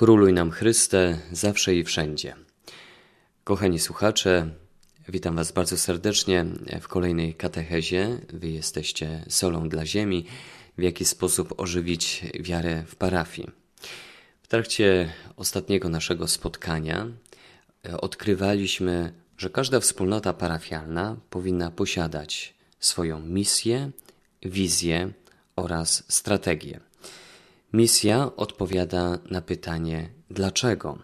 Króluj nam Chryste, zawsze i wszędzie. Kochani słuchacze, witam Was bardzo serdecznie w kolejnej katechezie. Wy jesteście solą dla ziemi, w jaki sposób ożywić wiarę w parafii. W trakcie ostatniego naszego spotkania e, odkrywaliśmy, że każda wspólnota parafialna powinna posiadać swoją misję, wizję oraz strategię. Misja odpowiada na pytanie dlaczego,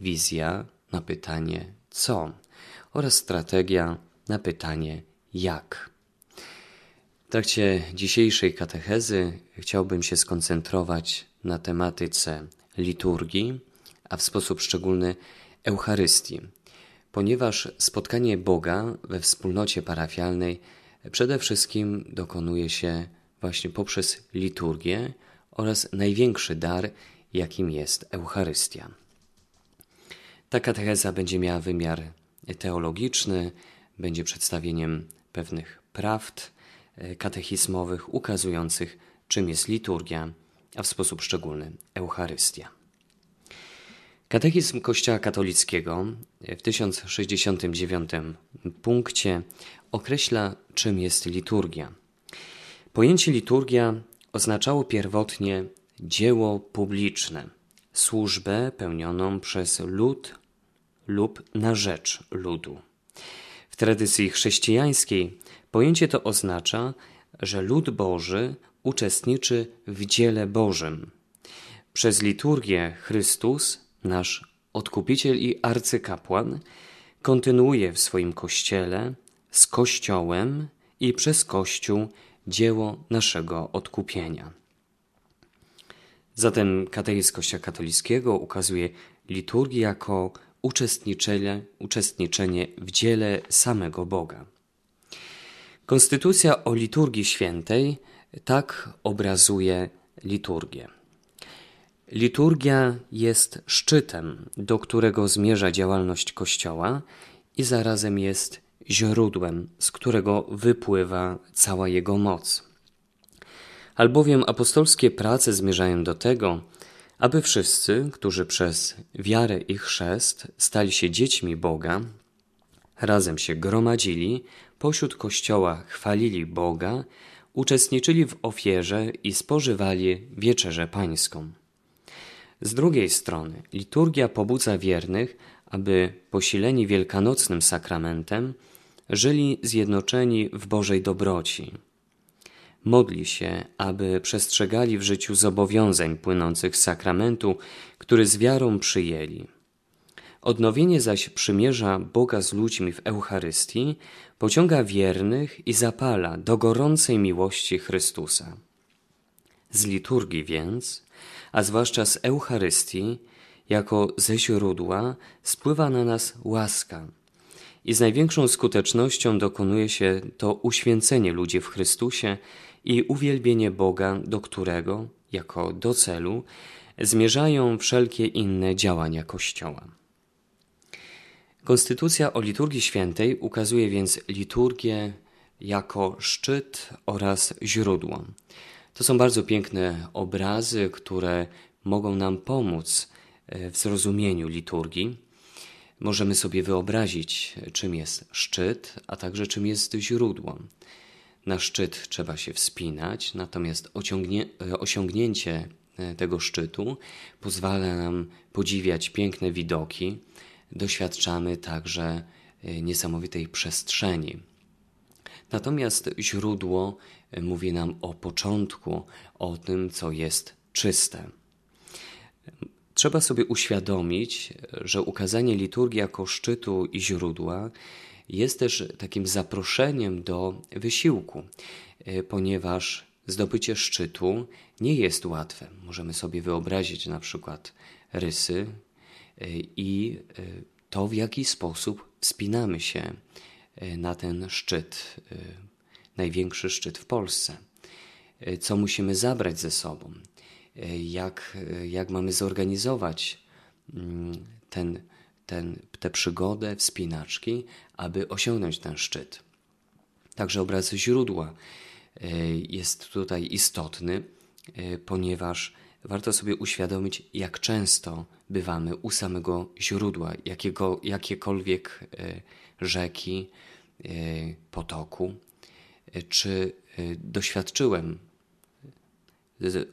wizja na pytanie co oraz strategia na pytanie jak. W trakcie dzisiejszej katechezy chciałbym się skoncentrować na tematyce liturgii, a w sposób szczególny Eucharystii, ponieważ spotkanie Boga we wspólnocie parafialnej przede wszystkim dokonuje się właśnie poprzez liturgię oraz największy dar, jakim jest Eucharystia. Ta katecheza będzie miała wymiar teologiczny, będzie przedstawieniem pewnych prawd e, katechizmowych ukazujących, czym jest liturgia, a w sposób szczególny Eucharystia. Katechizm Kościoła katolickiego w 1069 punkcie określa, czym jest liturgia. Pojęcie liturgia oznaczało pierwotnie dzieło publiczne, służbę pełnioną przez lud lub na rzecz ludu. W tradycji chrześcijańskiej pojęcie to oznacza, że lud Boży uczestniczy w dziele Bożym. Przez liturgię Chrystus, nasz odkupiciel i arcykapłan, kontynuuje w swoim kościele z Kościołem i przez Kościół dzieło naszego odkupienia. Zatem katechizm Kościoła katolickiego ukazuje liturgię jako uczestniczenie, uczestniczenie w dziele samego Boga. Konstytucja o liturgii świętej tak obrazuje liturgię. Liturgia jest szczytem, do którego zmierza działalność Kościoła i zarazem jest źródłem, z którego wypływa cała jego moc. Albowiem apostolskie prace zmierzają do tego, aby wszyscy, którzy przez wiarę i chrzest stali się dziećmi Boga, razem się gromadzili, pośród Kościoła chwalili Boga, uczestniczyli w ofierze i spożywali wieczerzę pańską. Z drugiej strony, liturgia pobudza wiernych, aby posileni wielkanocnym sakramentem, żyli zjednoczeni w Bożej dobroci. Modli się, aby przestrzegali w życiu zobowiązań płynących z sakramentu, który z wiarą przyjęli. Odnowienie zaś przymierza Boga z ludźmi w Eucharystii pociąga wiernych i zapala do gorącej miłości Chrystusa. Z liturgii więc, a zwłaszcza z Eucharystii, jako ze źródła spływa na nas łaska – i z największą skutecznością dokonuje się to uświęcenie ludzi w Chrystusie i uwielbienie Boga, do którego, jako do celu, zmierzają wszelkie inne działania Kościoła. Konstytucja o liturgii świętej ukazuje więc liturgię jako szczyt oraz źródło. To są bardzo piękne obrazy, które mogą nam pomóc e, w zrozumieniu liturgii możemy sobie wyobrazić, czym jest szczyt, a także czym jest źródło. Na szczyt trzeba się wspinać, natomiast osiągnięcie e, tego szczytu pozwala nam podziwiać piękne widoki. Doświadczamy także e, niesamowitej przestrzeni. Natomiast źródło e, mówi nam o początku, o tym, co jest czyste. Trzeba sobie uświadomić, że ukazanie liturgii jako szczytu i źródła jest też takim zaproszeniem do wysiłku, e, ponieważ zdobycie szczytu nie jest łatwe. Możemy sobie wyobrazić na przykład rysy e, i e, to, w jaki sposób wspinamy się na ten szczyt, największy szczyt w Polsce. Co musimy zabrać ze sobą? Jak, jak mamy zorganizować mm, ten, ten, tę przygodę, wspinaczki, aby osiągnąć ten szczyt. Także obraz źródła e, jest tutaj istotny, e, ponieważ warto sobie uświadomić, jak często bywamy u samego źródła jakiego, jakiekolwiek e, rzeki, potoku. Czy doświadczyłem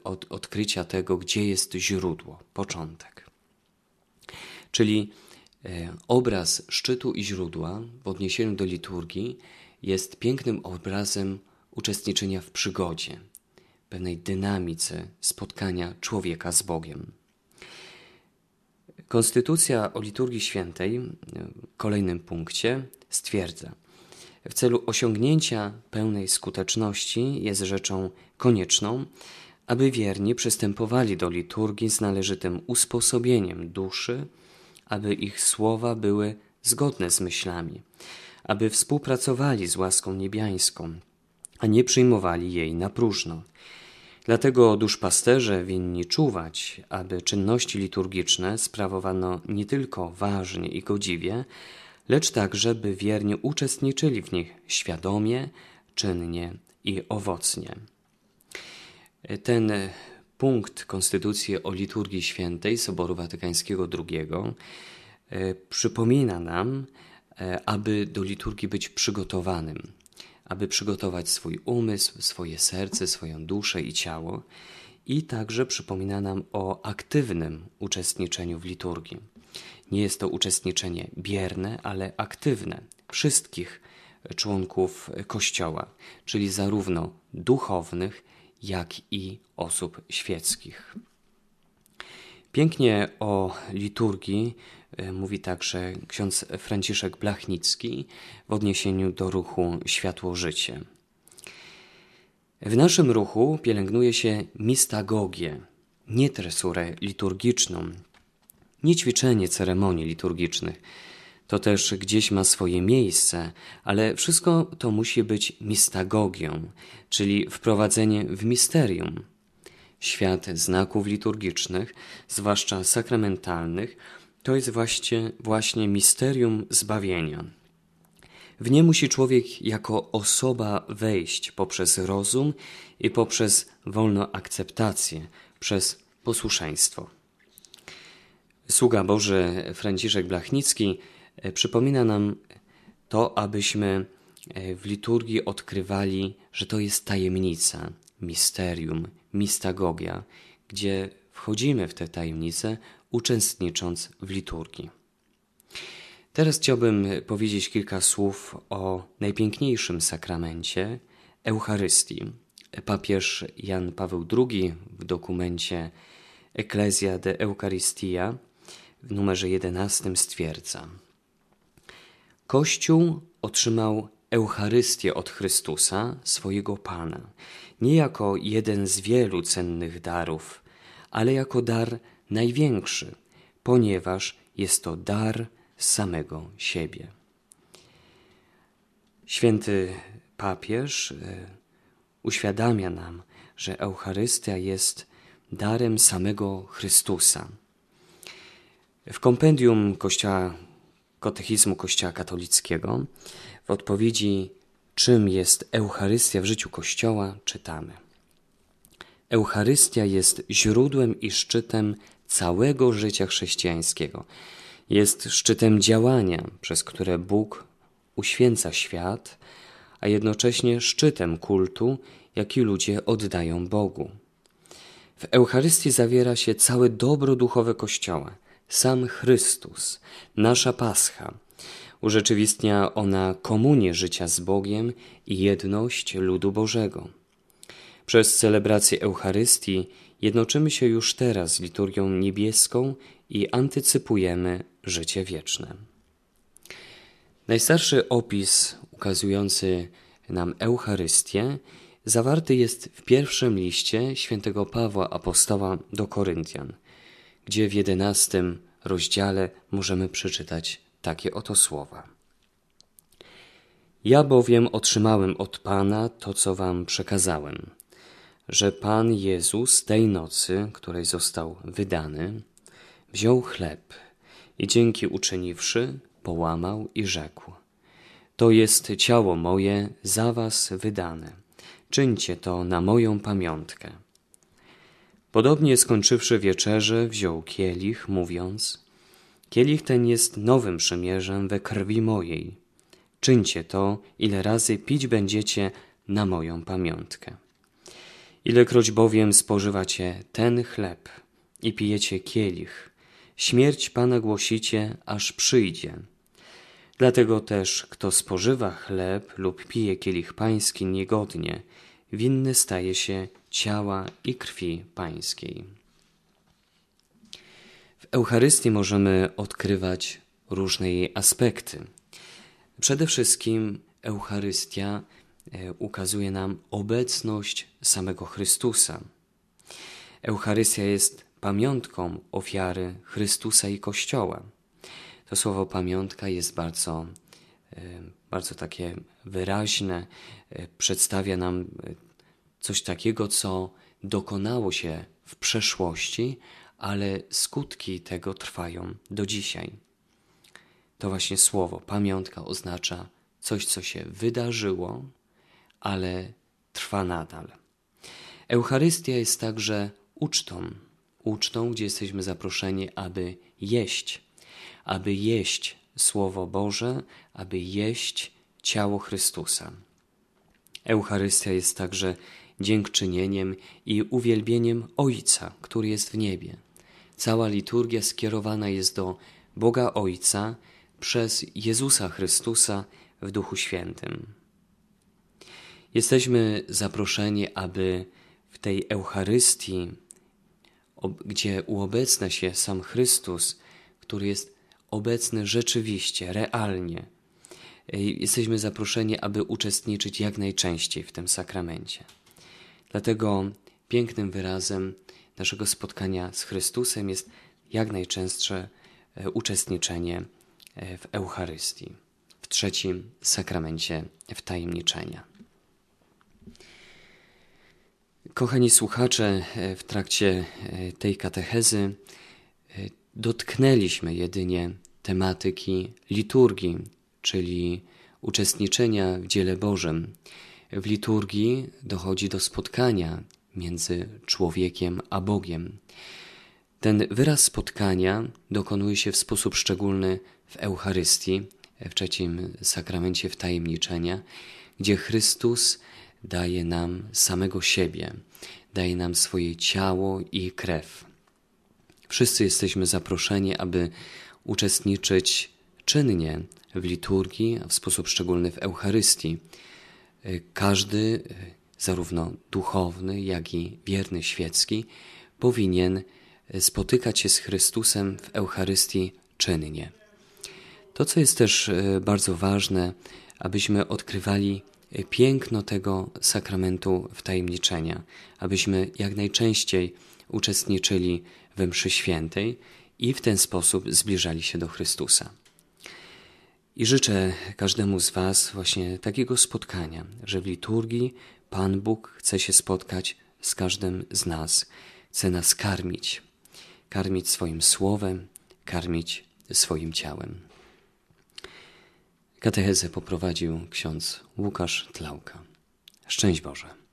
od, odkrycia tego, gdzie jest źródło, początek. Czyli obraz szczytu i źródła w odniesieniu do liturgii jest pięknym obrazem uczestniczenia w przygodzie, pewnej dynamice spotkania człowieka z Bogiem. Konstytucja o liturgii świętej w kolejnym punkcie stwierdza, w celu osiągnięcia pełnej skuteczności jest rzeczą konieczną, aby wierni przystępowali do liturgii z należytym usposobieniem duszy, aby ich słowa były zgodne z myślami, aby współpracowali z łaską niebiańską, a nie przyjmowali jej na próżno. Dlatego duszpasterze winni czuwać, aby czynności liturgiczne sprawowano nie tylko ważnie i godziwie, lecz także, by wiernie uczestniczyli w nich świadomie, czynnie i owocnie. Ten punkt Konstytucji o liturgii świętej Soboru Watykańskiego II e, przypomina nam, e, aby do liturgii być przygotowanym aby przygotować swój umysł, swoje serce, swoją duszę i ciało, i także przypomina nam o aktywnym uczestniczeniu w liturgii. Nie jest to uczestniczenie bierne, ale aktywne wszystkich członków Kościoła, czyli zarówno duchownych, jak i osób świeckich. Pięknie o liturgii e, mówi także ksiądz Franciszek Blachnicki w odniesieniu do ruchu Światło-Życie. W naszym ruchu pielęgnuje się mistagogię, nie tresurę liturgiczną, nie ćwiczenie ceremonii liturgicznych. To też gdzieś ma swoje miejsce, ale wszystko to musi być mistagogią, czyli wprowadzenie w misterium – Świat znaków liturgicznych, zwłaszcza sakramentalnych, to jest właśnie, właśnie misterium zbawienia. W nie musi człowiek jako osoba wejść poprzez rozum i poprzez wolną akceptację, przez posłuszeństwo. Sługa Boży Franciszek Blachnicki przypomina nam to, abyśmy e, w liturgii odkrywali, że to jest tajemnica, misterium, mistagogia, gdzie wchodzimy w te tajemnice, uczestnicząc w liturgii. Teraz chciałbym powiedzieć kilka słów o najpiękniejszym sakramencie Eucharystii. Papież Jan Paweł II w dokumencie Ecclesia de Eucharistia w numerze 11 stwierdza: Kościół otrzymał Eucharystię od Chrystusa, swojego Pana, nie jako jeden z wielu cennych darów, ale jako dar największy, ponieważ jest to dar samego siebie. Święty papież e, uświadamia nam, że Eucharystia jest darem samego Chrystusa. W kompendium Kościoła, Katechizmu Kościoła Katolickiego w odpowiedzi, czym jest Eucharystia w życiu Kościoła, czytamy. Eucharystia jest źródłem i szczytem całego życia chrześcijańskiego. Jest szczytem działania, przez które Bóg uświęca świat, a jednocześnie szczytem kultu, jaki ludzie oddają Bogu. W Eucharystii zawiera się całe dobro duchowe Kościoła, sam Chrystus, nasza Pascha – Urzeczywistnia ona komunię życia z Bogiem i jedność ludu Bożego. Przez celebrację Eucharystii jednoczymy się już teraz z liturgią niebieską i antycypujemy życie wieczne. Najstarszy opis ukazujący nam Eucharystię zawarty jest w pierwszym liście świętego Pawła Apostoła do Koryntian, gdzie w jedenastym rozdziale możemy przeczytać takie oto słowa. Ja bowiem otrzymałem od Pana to, co wam przekazałem, że Pan Jezus tej nocy, której został wydany, wziął chleb i dzięki uczyniwszy, połamał i rzekł: To jest ciało moje za was wydane. Czyńcie to na moją pamiątkę. Podobnie skończywszy wieczerzę, wziął kielich, mówiąc: Kielich ten jest nowym przymierzem we krwi mojej. Czyńcie to, ile razy pić będziecie na moją pamiątkę. Ilekroć bowiem spożywacie ten chleb i pijecie kielich, śmierć Pana głosicie, aż przyjdzie. Dlatego też, kto spożywa chleb lub pije kielich pański niegodnie, winny staje się ciała i krwi pańskiej. W Eucharystii możemy odkrywać różne jej aspekty. Przede wszystkim Eucharystia e, ukazuje nam obecność samego Chrystusa. Eucharystia jest pamiątką ofiary Chrystusa i Kościoła. To słowo pamiątka jest bardzo, e, bardzo takie wyraźne, e, przedstawia nam coś takiego, co dokonało się w przeszłości, ale skutki tego trwają do dzisiaj. To właśnie słowo pamiątka oznacza coś, co się wydarzyło, ale trwa nadal. Eucharystia jest także ucztą, ucztą, gdzie jesteśmy zaproszeni, aby jeść, aby jeść Słowo Boże, aby jeść ciało Chrystusa. Eucharystia jest także dziękczynieniem i uwielbieniem Ojca, który jest w niebie. Cała liturgia skierowana jest do Boga Ojca przez Jezusa Chrystusa w Duchu Świętym. Jesteśmy zaproszeni, aby w tej Eucharystii, gdzie uobecnia się sam Chrystus, który jest obecny rzeczywiście, realnie, jesteśmy zaproszeni, aby uczestniczyć jak najczęściej w tym sakramencie. Dlatego pięknym wyrazem naszego spotkania z Chrystusem jest jak najczęstsze e, uczestniczenie e, w Eucharystii, w trzecim sakramencie wtajemniczenia. Kochani słuchacze, e, w trakcie tej katechezy dotknęliśmy jedynie tematyki liturgii, czyli uczestniczenia w dziele Bożym. W liturgii dochodzi do spotkania między człowiekiem a Bogiem. Ten wyraz spotkania dokonuje się w sposób szczególny w Eucharystii, w trzecim sakramencie wtajemniczenia, gdzie Chrystus daje nam samego siebie, daje nam swoje ciało i krew. Wszyscy jesteśmy zaproszeni, aby uczestniczyć czynnie w liturgii, a w sposób szczególny w Eucharystii. Każdy zarówno duchowny, jak i wierny świecki, powinien spotykać się z Chrystusem w Eucharystii czynnie. To, co jest też e, bardzo ważne, abyśmy odkrywali piękno tego sakramentu wtajemniczenia, abyśmy jak najczęściej uczestniczyli we mszy świętej i w ten sposób zbliżali się do Chrystusa. I życzę każdemu z Was właśnie takiego spotkania, że w liturgii Pan Bóg chce się spotkać z każdym z nas, chce nas karmić, karmić swoim słowem, karmić swoim ciałem. Katechezę poprowadził ksiądz Łukasz Tlauka. Szczęść Boże.